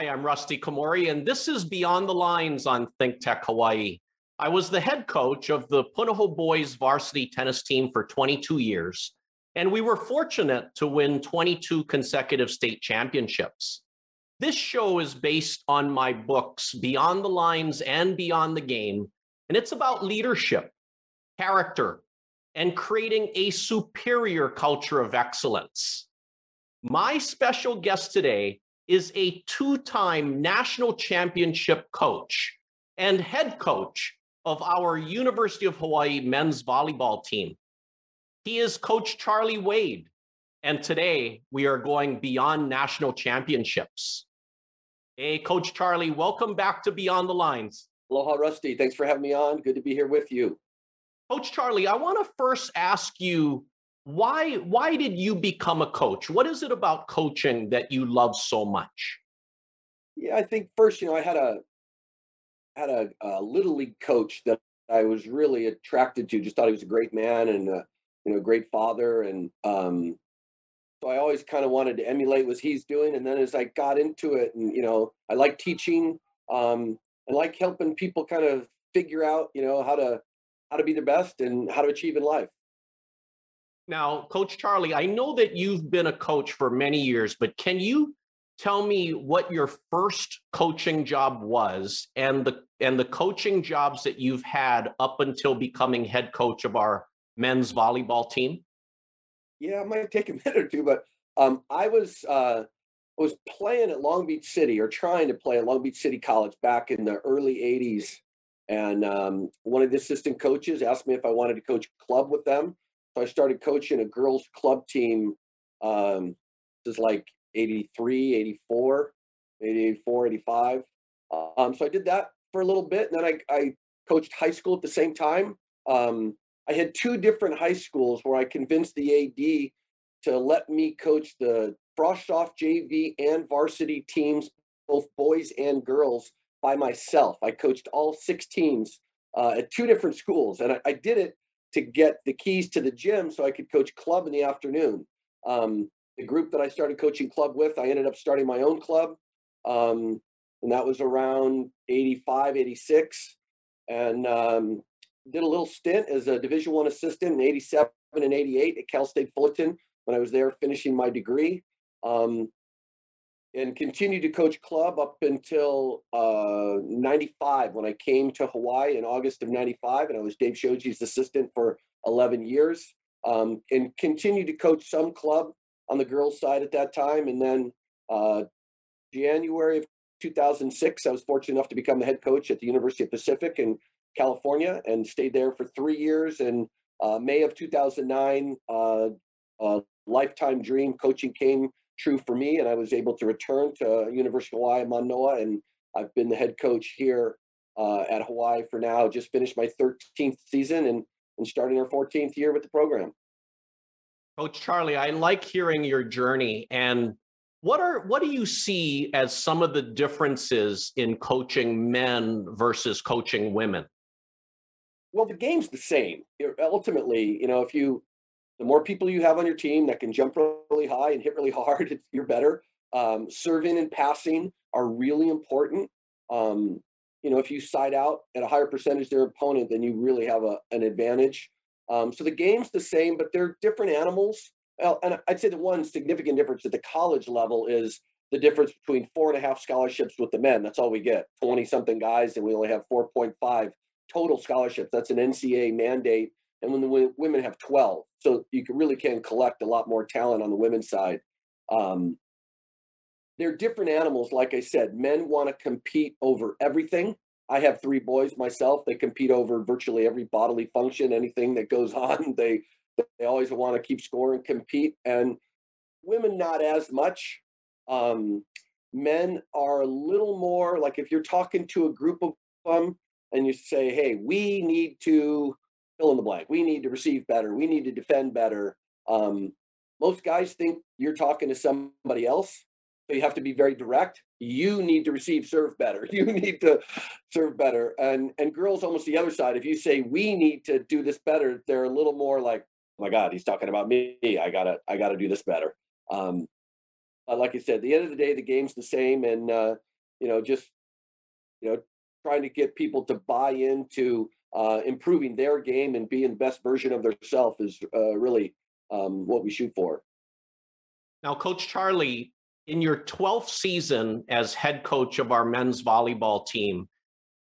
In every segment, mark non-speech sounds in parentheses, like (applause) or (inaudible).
Hi, I'm Rusty Komori, and this is Beyond the Lines on Think Tech Hawaii. I was the head coach of the Punahou boys varsity tennis team for 22 years, and we were fortunate to win 22 consecutive state championships. This show is based on my books, Beyond the Lines and Beyond the Game, and it's about leadership, character, and creating a superior culture of excellence. My special guest today is a two time national championship coach and head coach of our University of Hawaii men's volleyball team. He is Coach Charlie Wade, and today we are going beyond national championships. Hey, Coach Charlie, welcome back to Beyond the Lines. Aloha, Rusty. Thanks for having me on. Good to be here with you. Coach Charlie, I want to first ask you why why did you become a coach? What is it about coaching that you love so much? Yeah, I think first, you know, I had a had a, a little league coach that I was really attracted to. Just thought he was a great man and a, you know, great father, and um, so I always kind of wanted to emulate what he's doing. And then as I got into it, and you know, I like teaching, um, I like helping people kind of figure out, you know, how to how to be their best and how to achieve in life. Now, Coach Charlie, I know that you've been a coach for many years, but can you tell me what your first coaching job was and the and the coaching jobs that you've had up until becoming head coach of our men's volleyball team? Yeah, it might take a (laughs) minute or two, but um, I was uh, was playing at Long Beach City or trying to play at Long Beach City College back in the early '80s, and um, one of the assistant coaches asked me if I wanted to coach club with them. So I started coaching a girls club team. Um, this is like 83, 84, 84, 85. Um, so I did that for a little bit. And then I, I coached high school at the same time. Um, I had two different high schools where I convinced the AD to let me coach the Frosh JV and varsity teams, both boys and girls, by myself. I coached all six teams uh, at two different schools. And I, I did it to get the keys to the gym so I could coach club in the afternoon. Um, the group that I started coaching club with, I ended up starting my own club. Um, and that was around 85, 86. And um, did a little stint as a Division One assistant in 87 and 88 at Cal State Fullerton when I was there finishing my degree. Um, and continued to coach club up until uh, 95 when I came to Hawaii in August of 95. And I was Dave Shoji's assistant for 11 years um, and continued to coach some club on the girls' side at that time. And then uh, January of 2006, I was fortunate enough to become the head coach at the University of Pacific in California and stayed there for three years. And uh, May of 2009, uh, lifetime dream coaching came true for me, and I was able to return to University of Hawaii Manoa, and I've been the head coach here uh, at Hawaii for now. Just finished my 13th season and and starting our 14th year with the program. Coach Charlie, I like hearing your journey and what are what do you see as some of the differences in coaching men versus coaching women? Well, the game's the same. Ultimately, you know, if you the more people you have on your team that can jump really high and hit really (laughs) hard, you're better. Um, serving and passing are really important. Um, you know, if you side out at a higher percentage their opponent, then you really have a, an advantage. Um, so the game's the same, but they're different animals. And I'd say the one significant difference at the college level is the difference between four and a half scholarships with the men. That's all we get 20 something guys, and we only have 4.5 total scholarships. That's an NCAA mandate and when the women have 12 so you can, really can collect a lot more talent on the women's side um, they're different animals like i said men want to compete over everything. I have three boys myself they compete over virtually every bodily function anything that goes (laughs) on they they always want to keep score and compete and women not as much. Um, men are a little more like if you're talking to a group of them and you say hey we need to fill in the blank. We need to receive better. We need to defend better. Um, most guys think you're talking to somebody else. So you have to be very direct. You need to receive serve better. (laughs) You need to serve better. And and girls almost the other side. If you say we need to do this better, they're a little more like, oh my God, he's talking about me. I gotta I gotta do this better. Um, uh, like I said, at the end of the day, the game's the same, and uh, you know, just you know, trying to get people to buy into uh, improving their game and being the best version of themselves is uh, really um, what we shoot for. Now, Coach Charlie, in your 12th season as head coach of our men's volleyball team,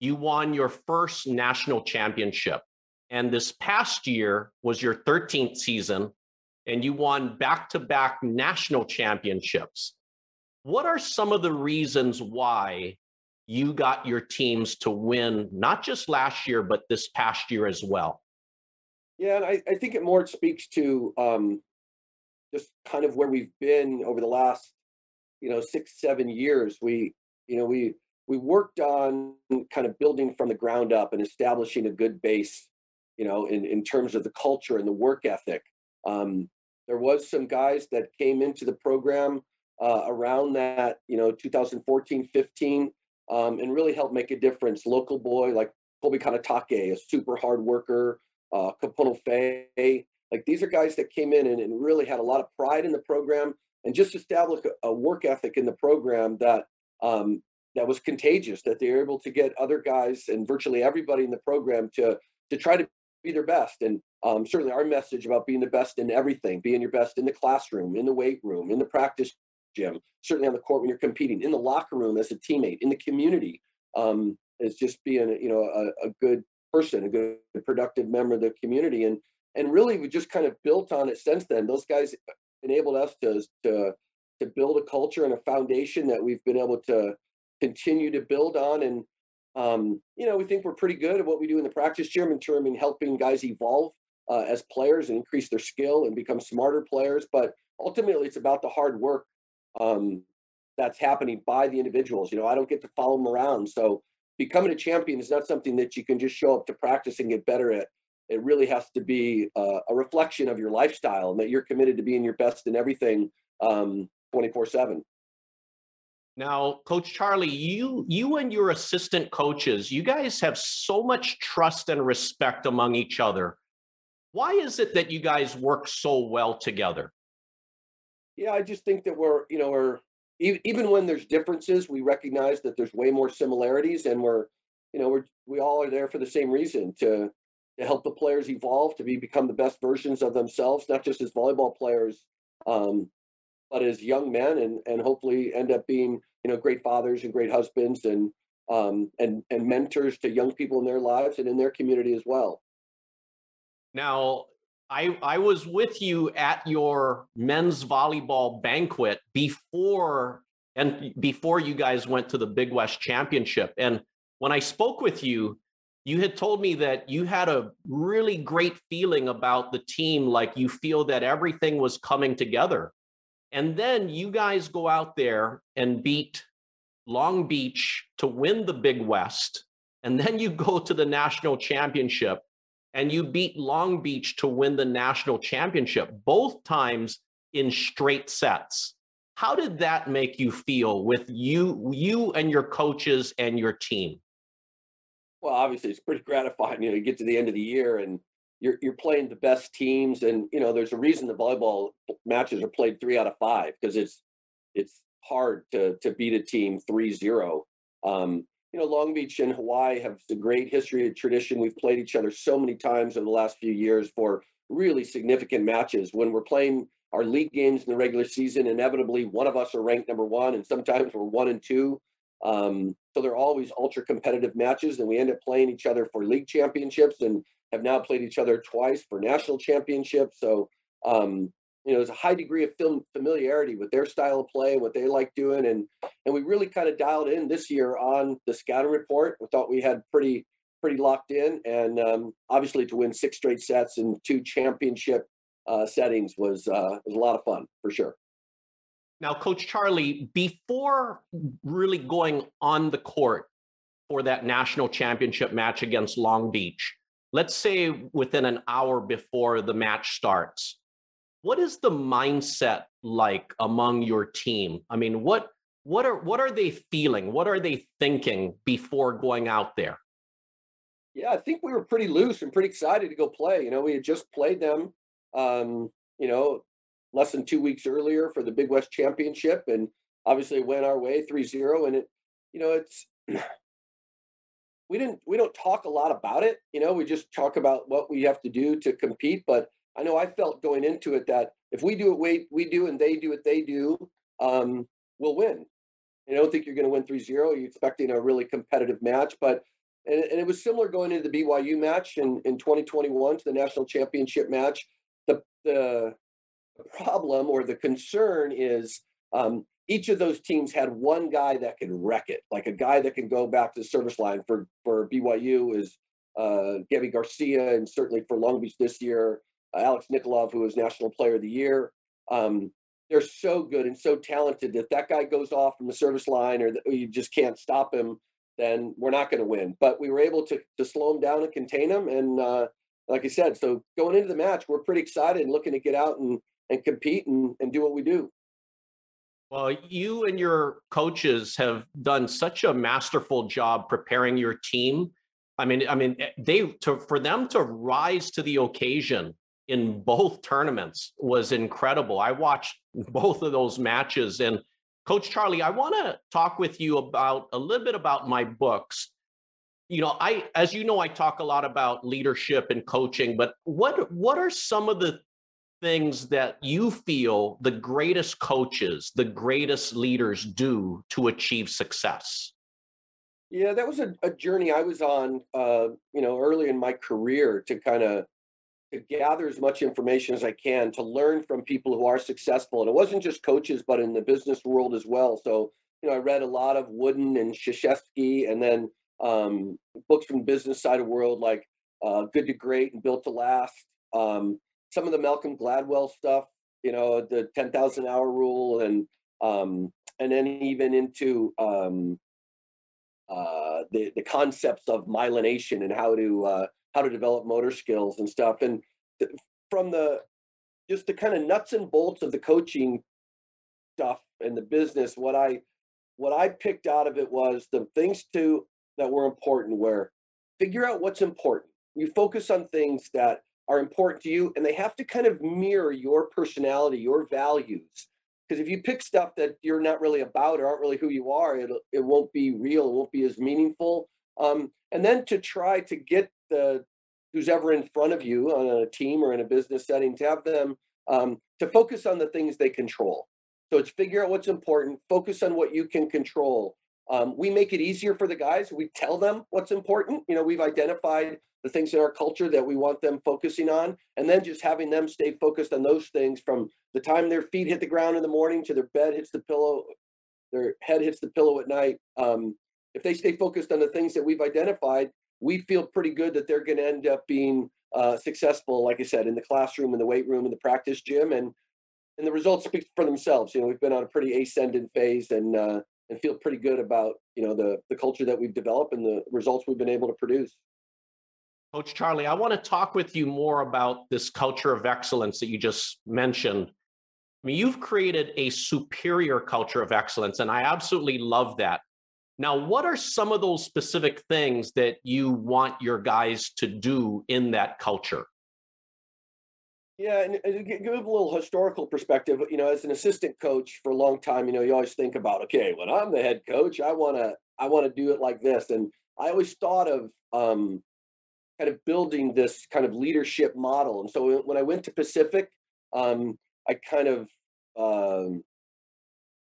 you won your first national championship. And this past year was your 13th season, and you won back to back national championships. What are some of the reasons why you got your teams to win, not just last year, but this past year as well? Yeah, and I, I think it more speaks to um, just kind of where we've been over the last, you know, six, seven years. We, you know, we we worked on kind of building from the ground up and establishing a good base, you know, in, in terms of the culture and the work ethic. Um, there was some guys that came into the program uh, around that, you know, 2014, 15, um, and really helped make a difference. Local boy like Colby Kanatake, a super hard worker, uh, Kupono Fey, like these are guys that came in and, and really had a lot of pride in the program and just established a, a work ethic in the program that um, that was contagious that they were able to get other guys and virtually everybody in the program to to try to be their best and um, certainly our message about being the best in everything being your best in the classroom in the weight room in the practice gym certainly on the court when you're competing in the locker room as a teammate in the community um, is just being you know a, a good person a good productive member of the community and and really we just kind of built on it since then those guys enabled us to to to build a culture and a foundation that we've been able to continue to build on. And, um, you know, we think we're pretty good at what we do in the practice gym in terms of helping guys evolve uh, as players and increase their skill and become smarter players. But ultimately, it's about the hard work um, that's happening by the individuals. You know, I don't get to follow them around. So becoming a champion is not something that you can just show up to practice and get better at. It really has to be uh, a reflection of your lifestyle and that you're committed to being your best in everything um, 24 7. Now, Coach Charlie, you you and your assistant coaches, you guys have so much trust and respect among each other. Why is it that you guys work so well together? Yeah, I just think that we're, you know, we're even when there's differences, we recognize that there's way more similarities, and we're, you know, we're we all are there for the same reason to to help the players evolve, to be become the best versions of themselves, not just as volleyball players, um, but as young men, and and hopefully end up being you know great fathers and great husbands and um, and and mentors to young people in their lives and in their community as well. Now, I I was with you at your men's volleyball banquet before and before you guys went to the Big West Championship. And when I spoke with you, you had told me that you had a really great feeling about the team, like you feel that everything was coming together. And then you guys go out there and beat Long Beach to win the Big West. And then you go to the national championship and you beat Long Beach to win the national championship, both times in straight sets. How did that make you feel with you, you and your coaches and your team? Well, obviously, it's pretty (laughs) gratifying. You know, you get to the end of the year and you're you're playing the best teams, and you know there's a reason the volleyball matches are played three out of five because it's it's hard to to beat a team 3-0. Um, you know, Long Beach and Hawaii have a great history and tradition. We've played each other so many times over the last few years for really significant matches. When we're playing our league games in the regular season, inevitably one of us are ranked number one, and sometimes we're one and two. Um, so they're always ultra competitive matches, and we end up playing each other for league championships and have now played each other twice for national championships. So, um, you know, there's a high degree of film familiarity with their style of play, what they like doing, and and we really kind of dialed in this year on the scouting report. We thought we had pretty pretty locked in, and um, obviously to win six straight sets in two championship uh, settings was uh, was a lot of fun for sure. Now, Coach Charlie, before really going on the court for that national championship match against Long Beach, let's say within an hour before the match starts what is the mindset like among your team i mean what what are what are they feeling what are they thinking before going out there yeah i think we were pretty loose and pretty excited to go play you know we had just played them um, you know less than two weeks earlier for the Big West Championship, and obviously went our way 3-0. And it, you know, it's (clears throat) we didn't we don't talk a lot about it. You know, we just talk about what we have to do to compete. But I know I felt going into it that if we do it we we do and they do what they do, um, we'll win. I don't think you're going to win 3-0. You're expecting a really competitive match, but and, and it was similar going into the BYU match in, in 2021 to the national championship match. The the problem or the concern is um, each of those teams had one guy that can wreck it, like a guy that can go back to the service line. For for BYU is uh, Gabby Garcia, and certainly for Long Beach this year, Alex Nikolov, who was National Player of the Year. Um, they're so good and so talented that that guy goes off from the service line, or, you just can't stop him. Then we're not going to win. But we were able to to slow him down and contain him, and uh, like I said, so going into the match, we're pretty excited and looking to get out and and compete and, and do what we do. Well, you and your coaches have done such a masterful job preparing your team. I mean, I mean, eh, they to for them to rise to the occasion in both tournaments was incredible. I watched both of those matches, and Coach Charlie, I want to talk with you about a little bit about my books. You know, I, as you know, I talk a lot about leadership and coaching, but what what are some of the things that you feel the greatest coaches, the greatest leaders do to achieve success? Yeah, that was a, a journey I was on, uh, you know, early in my career to kind of to gather as much information as I can to learn from people who are successful. And it wasn't just coaches, but in the business world as well. So, you know, I read a lot of Wooden and Krzyzewski, and then um, books from the business side of the world like uh, Good to Great and Built to Last. Um, some of the Malcolm Gladwell stuff, you know, the 10,000 hour rule and, um, and then even into, um, uh, the, the concepts of myelination and how to, uh, how to develop motor skills and stuff. And th- from the, just the kind of nuts and bolts of the coaching stuff and the business, what I, what I picked out of it was the things to that were important where figure out what's important. You focus on things that are important to you and they have to kind of mirror your personality, your values. Because if you pick stuff that you're not really about or aren't really who you are, it it won't be real, it won't be as meaningful. Um, and then to try to get the who's ever in front of you on a team or in a business setting to have them um, to focus on the things they control. So it's figure out what's important, focus on what you can control. Um, we make it easier for the guys. We tell them what's important. You know, we've identified the things in our culture that we want them focusing on, and then just having them stay focused on those things from the time their feet hit the ground in the morning to their bed hits the pillow, their head hits the pillow at night. Um, if they stay focused on the things that we've identified, we feel pretty good that they're going to end up being uh, successful, like I said, in the classroom, in the weight room, in the practice gym, and and the results speak for themselves. You know, we've been on a pretty ascendant phase, and uh, and feel pretty good about you know the the culture that we've developed and the results we've been able to produce. Coach Charlie, I want to talk with you more about this culture of excellence that you just mentioned. I mean, you've created a superior culture of excellence, and I absolutely love that. Now, what are some of those specific things that you want your guys to do in that culture? Yeah, and, give a little historical perspective. You know, as an assistant coach for a long time, you know, you always think about, okay, when I'm the head coach, I want to, I want to do it like this, and I always thought of um, kind of building this kind of leadership model. And so when I went to Pacific, um, I kind of um,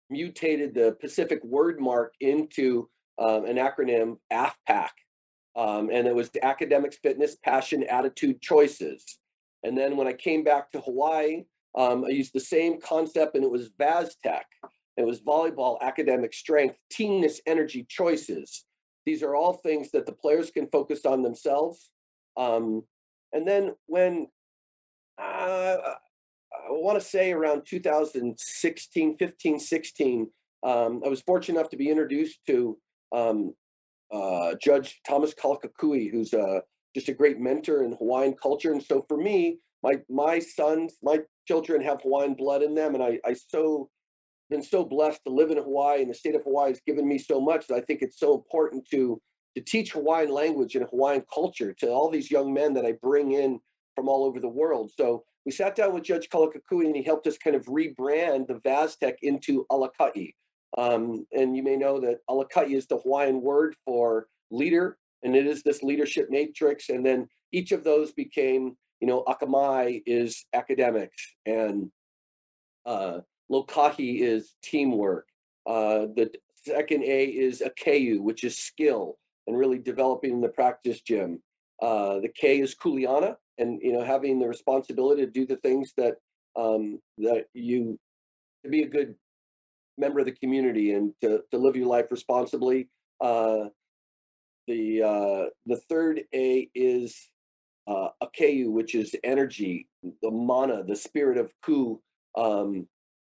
mutated the Pacific word mark into um, an acronym AFPAC. Um, and it was academics, fitness, passion, attitude, choices. And then when I came back to Hawaii, um, I used the same concept and it was VASTEC. It was volleyball, academic strength, teamness, energy, choices. These are all things that the players can focus on themselves um, and then when uh, want to say around 2016, 15, 16, um, I was fortunate enough to be introduced to um, uh, Judge Thomas Kaulukukui, who's uh, just a great mentor in Hawaiian culture. And so for me, my my sons, my children have Hawaiian blood in them, and I I so been so blessed to live in Hawaii, and the state of Hawaii has given me so much that I think it's so important to to teach Hawaiian language and Hawaiian culture to all these young men that I bring in from all over the world. So we sat down with Judge Kaulukukui and he helped us kind of rebrand the VASTEC into Alaka'i. Um, and you may know that Alaka'i is the Hawaiian word for leader, and it is this leadership matrix. And then each of those became, you know, Akamai is academics, and uh, Lokahi is teamwork. Uh, the second A is Akeu, which is skill and really developing the practice gym. Uh, the K is Kuleana, and you know having the responsibility to do the things that um, that you to be a good member of the community and to, to live your life responsibly. Uh, the uh, the third A is uh, Akeu, which is energy, the mana, the spirit of Ku. Um,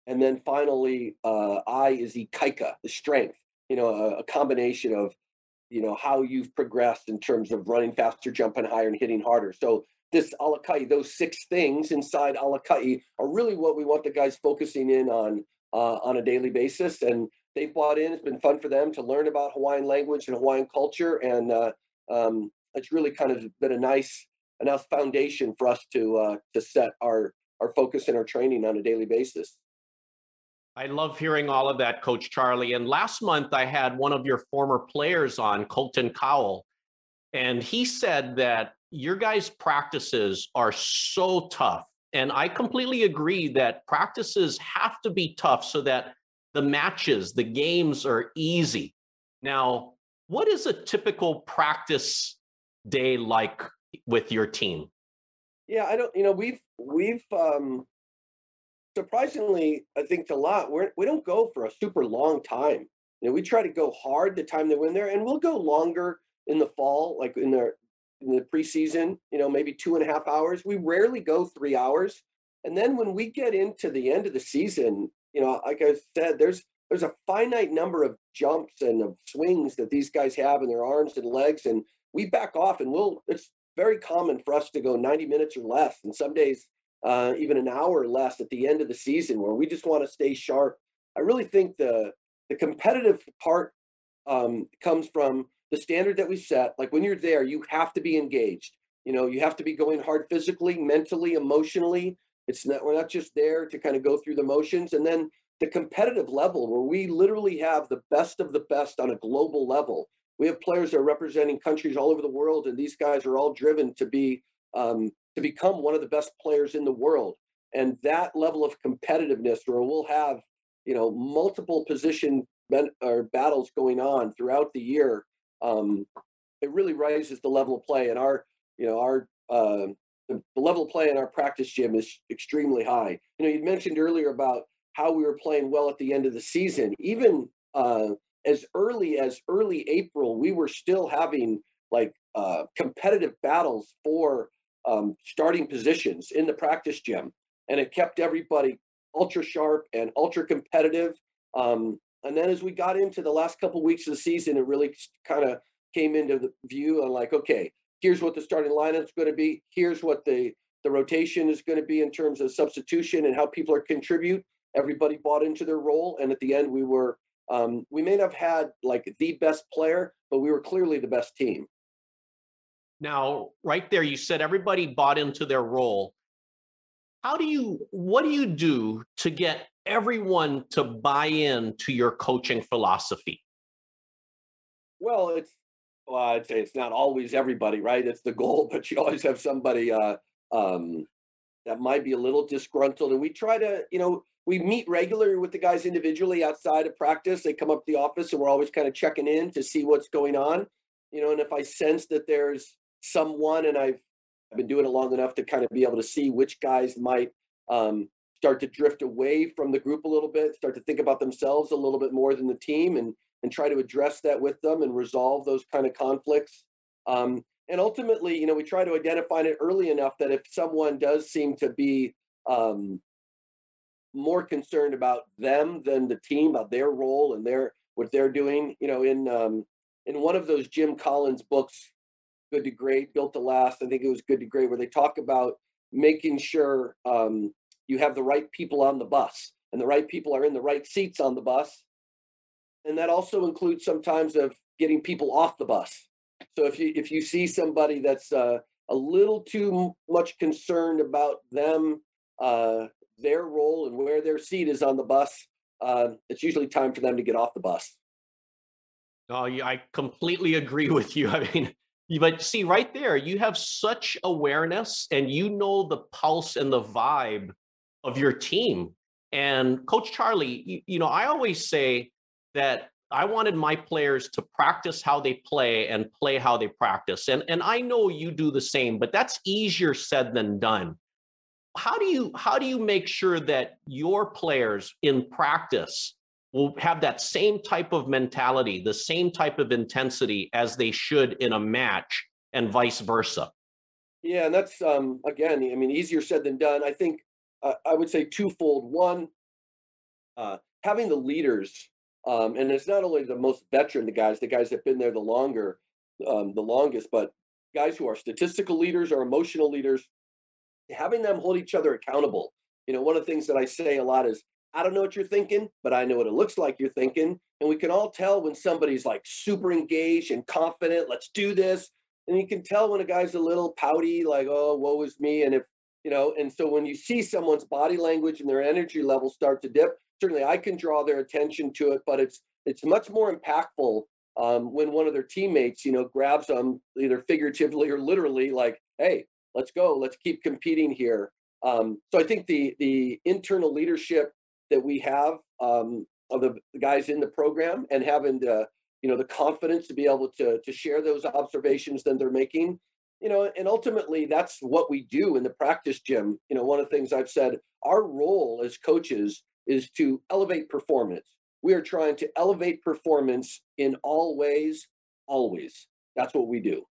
and then finally, uh, I is Ikaika, the strength. You know, a, a combination of you know how you've progressed in terms of running faster, jumping higher, and hitting harder. So this Alakai, those six things inside Alakai are really what we want the guys focusing in on uh, on a daily basis. And they've bought in. It's been fun for them to learn about Hawaiian language and Hawaiian culture, and uh, um, it's really kind of been a nice a nice foundation for us to uh, to set our our focus and our training on a daily basis. I love hearing all of that, Coach Charlie. And last month, I had one of your former players on, Colton Cowell, and he said that your guys' practices are so tough. And I completely agree that practices have to be tough so that the matches, the games are easy. Now, what is a typical practice day like with your team? Yeah, I don't, you know, we've, we've, um, surprisingly, I think a lot, we're, we don't go for a super long time. You know, we try to go hard the time that we're in there, and we'll go longer in the fall, like in the in the preseason. You know, maybe two and a half hours. We rarely go three hours. And then when we get into the end of the season, you know, like I said, there's there's a finite number of jumps and of swings that these guys have in their arms and legs, and we back off, and we'll. It's very common for us to go 90 minutes or less, and some days uh, even an hour less at the end of the season where we just want to stay sharp. I really think the the competitive part um, comes from the standard that we set. Like when you're there, you have to be engaged. You know, you have to be going hard physically, mentally, emotionally. It's not we're not just there to kind of go through the motions. And then the competitive level where we literally have the best of the best on a global level. We have players that are representing countries all over the world, and these guys are all driven to be um, to become one of the best players in the world. And that level of competitiveness, where we'll have, you know, multiple position ben- or battles going on throughout the year, um, it really raises the level of play. And our, you know, our uh, the, level of play in our practice gym is extremely high. You know, you mentioned earlier about how we were playing well at the end of the season. Even uh, as early as early April, we were still having like uh, competitive battles for um, starting positions in the practice gym, and it kept everybody ultra sharp and ultra competitive. Um, and then as we got into the last couple weeks of the season, it really kind of came into the view and like, okay, here's what the starting lineup is going to be. Here's what the the rotation is going to be in terms of substitution and how people are contribute. Everybody bought into their role, and at the end, we were um, we may not have had like the best player, but we were clearly the best team. Now, right there, you said everybody bought into their role. How do you, what do you do to get everyone to buy in to your coaching philosophy? Well, it's, well, I'd say it's not always everybody, right? It's the goal, (laughs) but you always have somebody uh, um, that might be a little disgruntled. And we try to, you know, we meet regularly with the guys individually outside of practice. They come up to the office and we're always kind of checking in to see what's going on. You know, and if I sense that there's someone, and I've I've been doing it long enough to kind of be able to see which guys might um, start to drift away from the group a little bit, start to think about themselves a little bit more than the team, and and try to address that with them and resolve those kind of conflicts. Um, and ultimately, you know, we try to identify it early enough that if someone does seem to be um, more concerned about them than the team, about their role and their what they're doing, you know, in um, in one of those Jim Collins books, Good to Great, Built to Last. I think it was Good to Great, where they talk about making sure um, you have the right people on the bus and the right people are in the right seats on the bus. And that also includes sometimes of getting people off the bus. So if you if you see somebody that's uh, a little too much concerned about them, uh, their role, and where their seat is on the bus, uh, it's usually time for them to get off the bus. No, I completely agree with you. (laughs) I mean, but see, right there, you have such awareness and you know the pulse and the vibe of your team. And Coach Charlie, you, you know, I always say that I wanted my players to practice how they play and play how they practice. And, and I know you do the same, but that's easier said than done. How do you how do you make sure that your players in practice will have that same type of mentality, the same type of intensity as they should in a match and vice versa? Yeah, and that's um again, I mean, easier said than done. I think uh, I would say twofold. One, uh, having the leaders um, and it's not only the most veteran, the guys, the guys that've been there the longer, um, the longest, but guys who are statistical leaders or emotional leaders, having them hold each other accountable. You know, one of the things that I say a lot is, I don't know what you're thinking, but I know what it looks like you're thinking. And we can all tell when somebody's like super engaged and confident, let's do this. And you can tell when a guy's a little pouty, like, oh, woe is me. And if, you know, and so when you see someone's body language and their energy level start to dip, certainly I can draw their attention to it, but it's it's much more impactful um, when one of their teammates, you know, grabs them either figuratively or literally, like, "Hey, let's go, let's keep competing here." Um, so I think the the internal leadership that we have um, of the, the guys in the program and having the you know the confidence to be able to to share those observations that they're making you know and ultimately that's what we do in the practice gym you know one of the things i've said our role as coaches is to elevate performance. We are trying to elevate performance in all ways, always. That's what we do.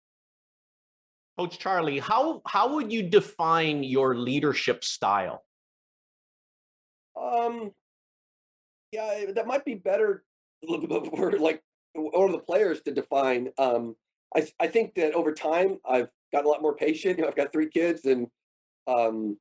Coach Charlie, how how would you define your leadership style? Um, yeah, that might be better (laughs) for like one of the players to define. Um, I I think that over time I've gotten a lot more patient. You know, I've got three kids, and um,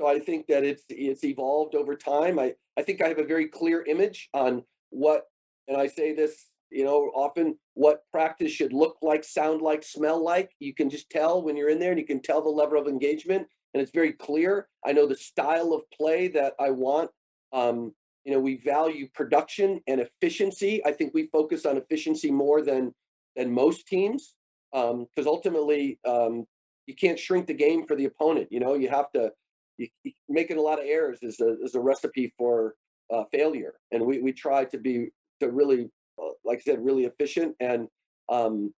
so I think that it's it's evolved over time. I I think I have a very clear image on what, and I say this, you know, often what practice should look like, sound like, smell like. You can just tell when you're in there, and you can tell the level of engagement, and it's very clear. I know the style of play that I want. Um, you know, we value production and efficiency. I think we focus on efficiency more than than most teams because um, ultimately um, you can't shrink the game for the opponent. You know, you have to you, you, making a lot of errors is a, is a recipe for uh, failure. And we, we try to be to really, uh, like I said, really efficient and um,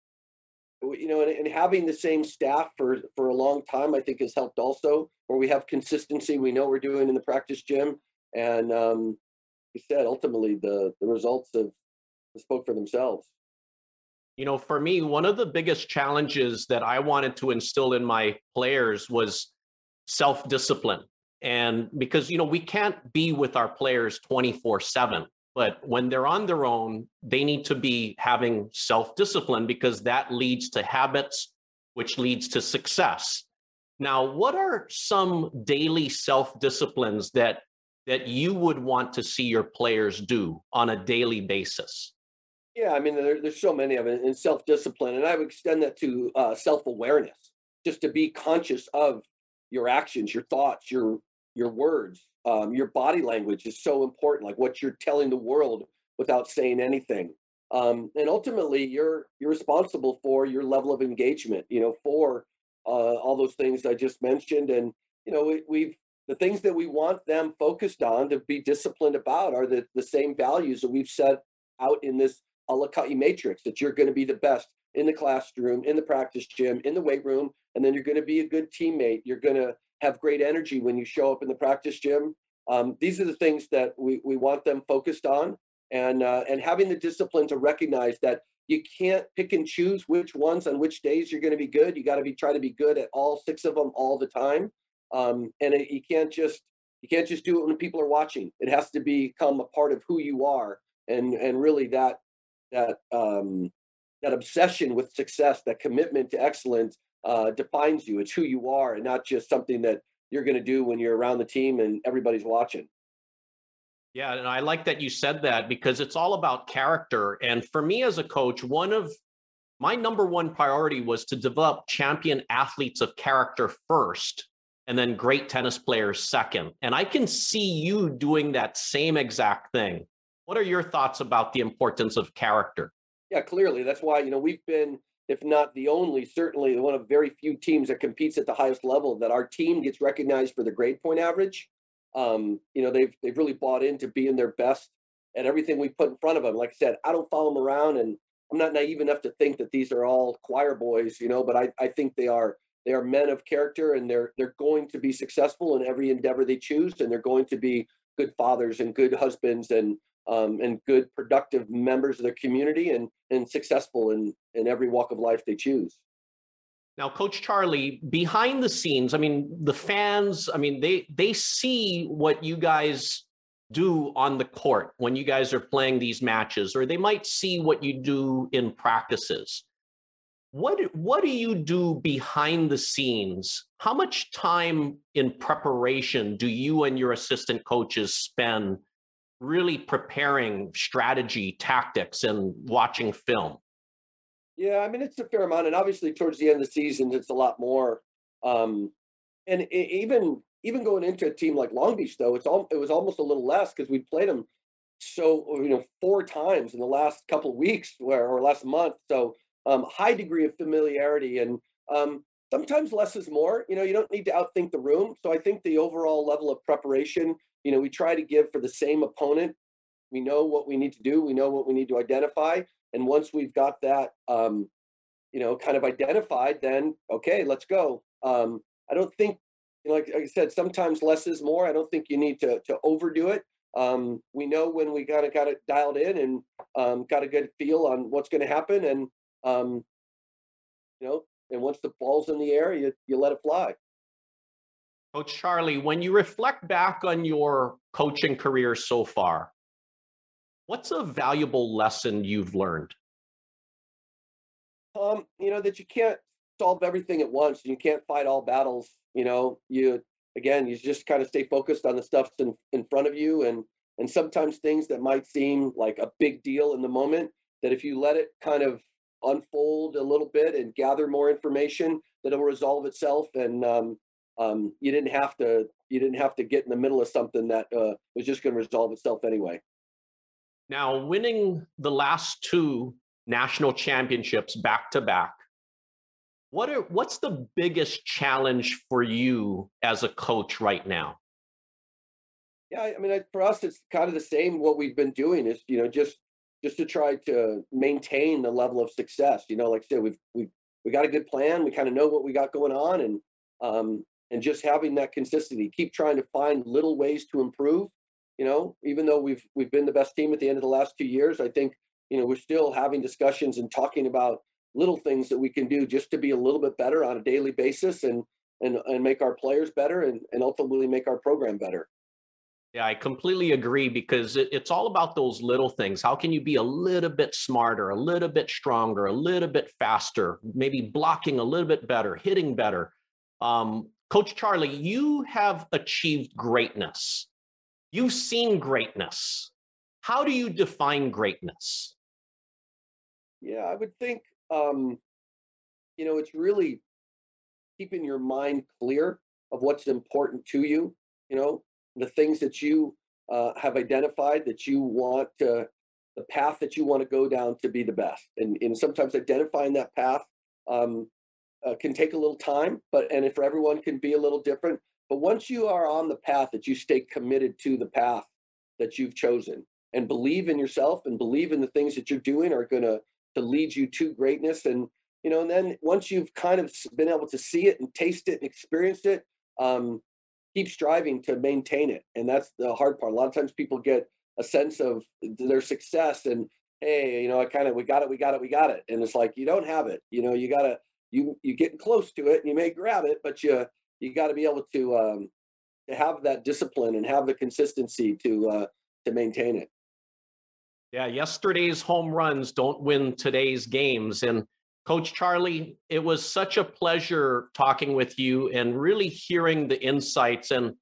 you know, and, and, having the same staff for for a long time, I think has helped also. Where we have consistency, we know what we're doing in the practice gym, and um, he said ultimately the the results have spoke for themselves. You know, for me, one of the biggest challenges that I wanted to instill in my players was self discipline. And because, you know, we can't be with our players 24 7, but when they're on their own, they need to be having self discipline because that leads to habits, which leads to success. Now, what are some daily self disciplines that that you would want to see your players do on a daily basis? Yeah, I mean, there, there's so many of them in self discipline, and I would extend that to uh, self awareness, just to be conscious of your actions, your thoughts, your your words, um, your body language is so important. Like what you're telling the world without saying anything, um, and ultimately, you're you're responsible for your level of engagement. You know, for uh, all those things I just mentioned, and you know, we, we've the things that we want them focused on to be disciplined about are the the same values that we've set out in this Alakai matrix. That you're going to be the best in the classroom, in the practice gym, in the weight room, and then you're going to be a good teammate. You're going to have great energy when you show up in the practice gym. Um, these are the things that we, we want them focused on, and uh, and having the discipline to recognize that you can't pick and choose which ones on which days you're going to be good. You got to be try to be good at all six of them all the time, um, and it, you can't just you can't just do it when people are watching. It has to become a part of who you are, and and really that that um, that obsession with success, that commitment to excellence uh, defines you. It's who you are, and not just something that you're going to do when you're around the team and everybody's watching. Yeah, and I like that you said that because it's all about character. And for me as a coach, one of my number one priority was to develop champion athletes of character first and then great tennis players second. And I can see you doing that same exact thing. What are your thoughts about the importance of character? Yeah, clearly. That's why, you know, we've been, if not the only, certainly one of very few teams that competes at the highest level, that our team gets recognized for the grade point average. Um, you know, they've they've really bought into being their best at everything we put in front of them. Like I said, I don't follow them around and I'm not naive enough to think that these are all choir boys, you know, but I, I think they are they are men of character and they're they're going to be successful in every endeavor they choose and they're going to be good fathers and good husbands and um, and good productive members of their community and and successful in in every walk of life they choose. Now, Coach Charlie, behind the scenes, I mean, the fans, I mean, they they see what you guys do on the court when you guys are playing these matches, or they might see what you do in practices. What, what do you do behind the scenes? How much time in preparation do you and your assistant coaches spend really preparing strategy, tactics, and watching film? Yeah, I mean, it's a fair amount. And obviously, towards the end of the season, it's a lot more. Um, and it, even even going into a team like Long Beach, though, it's all it was almost a little less because we played them so you know four times in the last couple of weeks, where or last month. So um, high degree of familiarity, and um, sometimes less is more. You know, you don't need to outthink the room. So I think the overall level of preparation, you know, we try to give for the same opponent. We know what we need to do. We know what we need to identify, and once we've got that, um, you know, kind of identified, then okay, let's go. Um, I don't think you know, like, I said, sometimes less is more. I don't think you need to to overdo it. Um, we know when we kind of got it dialed in and um, got a good feel on what's going to happen, and um, you know, and once the ball's in the air, you you let it fly. Coach Charlie, when you reflect back on your coaching career so far, what's a valuable lesson you've learned? Um, you know that you can't solve everything at once, and you can't fight all battles you know you again you just kind of stay focused on the stuff in, in front of you and and sometimes things that might seem like a big deal in the moment that if you let it kind of unfold a little bit and gather more information that it'll resolve itself and um, um, you didn't have to you didn't have to get in the middle of something that uh, was just going to resolve itself anyway now winning the last two national championships back to back what are what's the biggest challenge for you as a coach right now? Yeah, I mean, for us, it's kind of the same. What we've been doing is, you know, just just to try to maintain the level of success. You know, like I said, we've we we got a good plan. We kind of know what we got going on, and um, and just having that consistency. Keep trying to find little ways to improve. You know, even though we've we've been the best team at the end of the last two years, I think you know we're still having discussions and talking about little things that we can do just to be a little bit better on a daily basis and and and make our players better and, and ultimately make our program better. Yeah, I completely agree because it, it's all about those little things. How can you be a little bit smarter, a little bit stronger, a little bit faster, maybe blocking a little bit better, hitting better? Um, Coach Charlie, you have achieved greatness. You've seen greatness. How do you define greatness? Yeah, I would think um, you know, it's really keeping your mind clear of what's important to you. You know, the things that you uh, have identified that you want to, the path that you want to go down to be the best. And, and sometimes identifying that path um, uh, can take a little time, but and if everyone can be a little different. But once you are on the path, that you stay committed to the path that you've chosen and believe in yourself and believe in the things that you're doing are going to to lead you to greatness and you know and then once you've kind of been able to see it and taste it and experience it um, keep striving to maintain it. And that's the hard part. A lot of times people get a sense of their success and hey you know i kind of we got it we got it we got it. And it's like you don't have it. You know you gotta you you getting close to it and you may grab it but you you got to be able to um to have that discipline and have the consistency to uh to maintain it yeah, yesterday's home runs don't win today's games. And Coach Charlie, it was such a pleasure talking with you and really hearing the insights and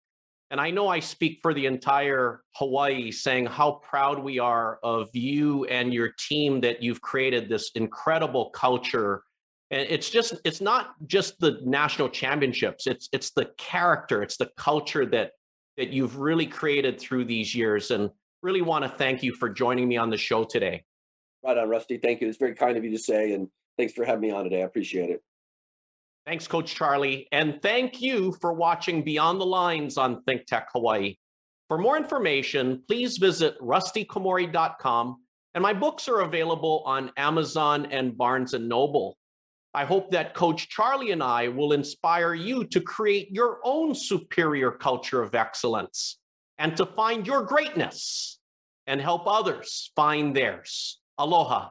And I know I speak for the entire Hawaii saying how proud we are of you and your team that you've created this incredible culture. And it's just, it's not just the national championships, it's it's the character, it's the culture that that you've really created through these years. And really want to thank you for joining me on the show today. Right on, Rusty. Thank you. It's very kind of you to say, and thanks for having me on today. I appreciate it. Thanks, Coach Charlie. And thank you for watching Beyond the Lines on Think Tech Hawaii. For more information, please visit rustykomori.com. And my books are available on Amazon and Barnes and Noble. I hope that Coach Charlie and I will inspire you to create your own superior culture of excellence and to find your greatness and help others find theirs. Aloha.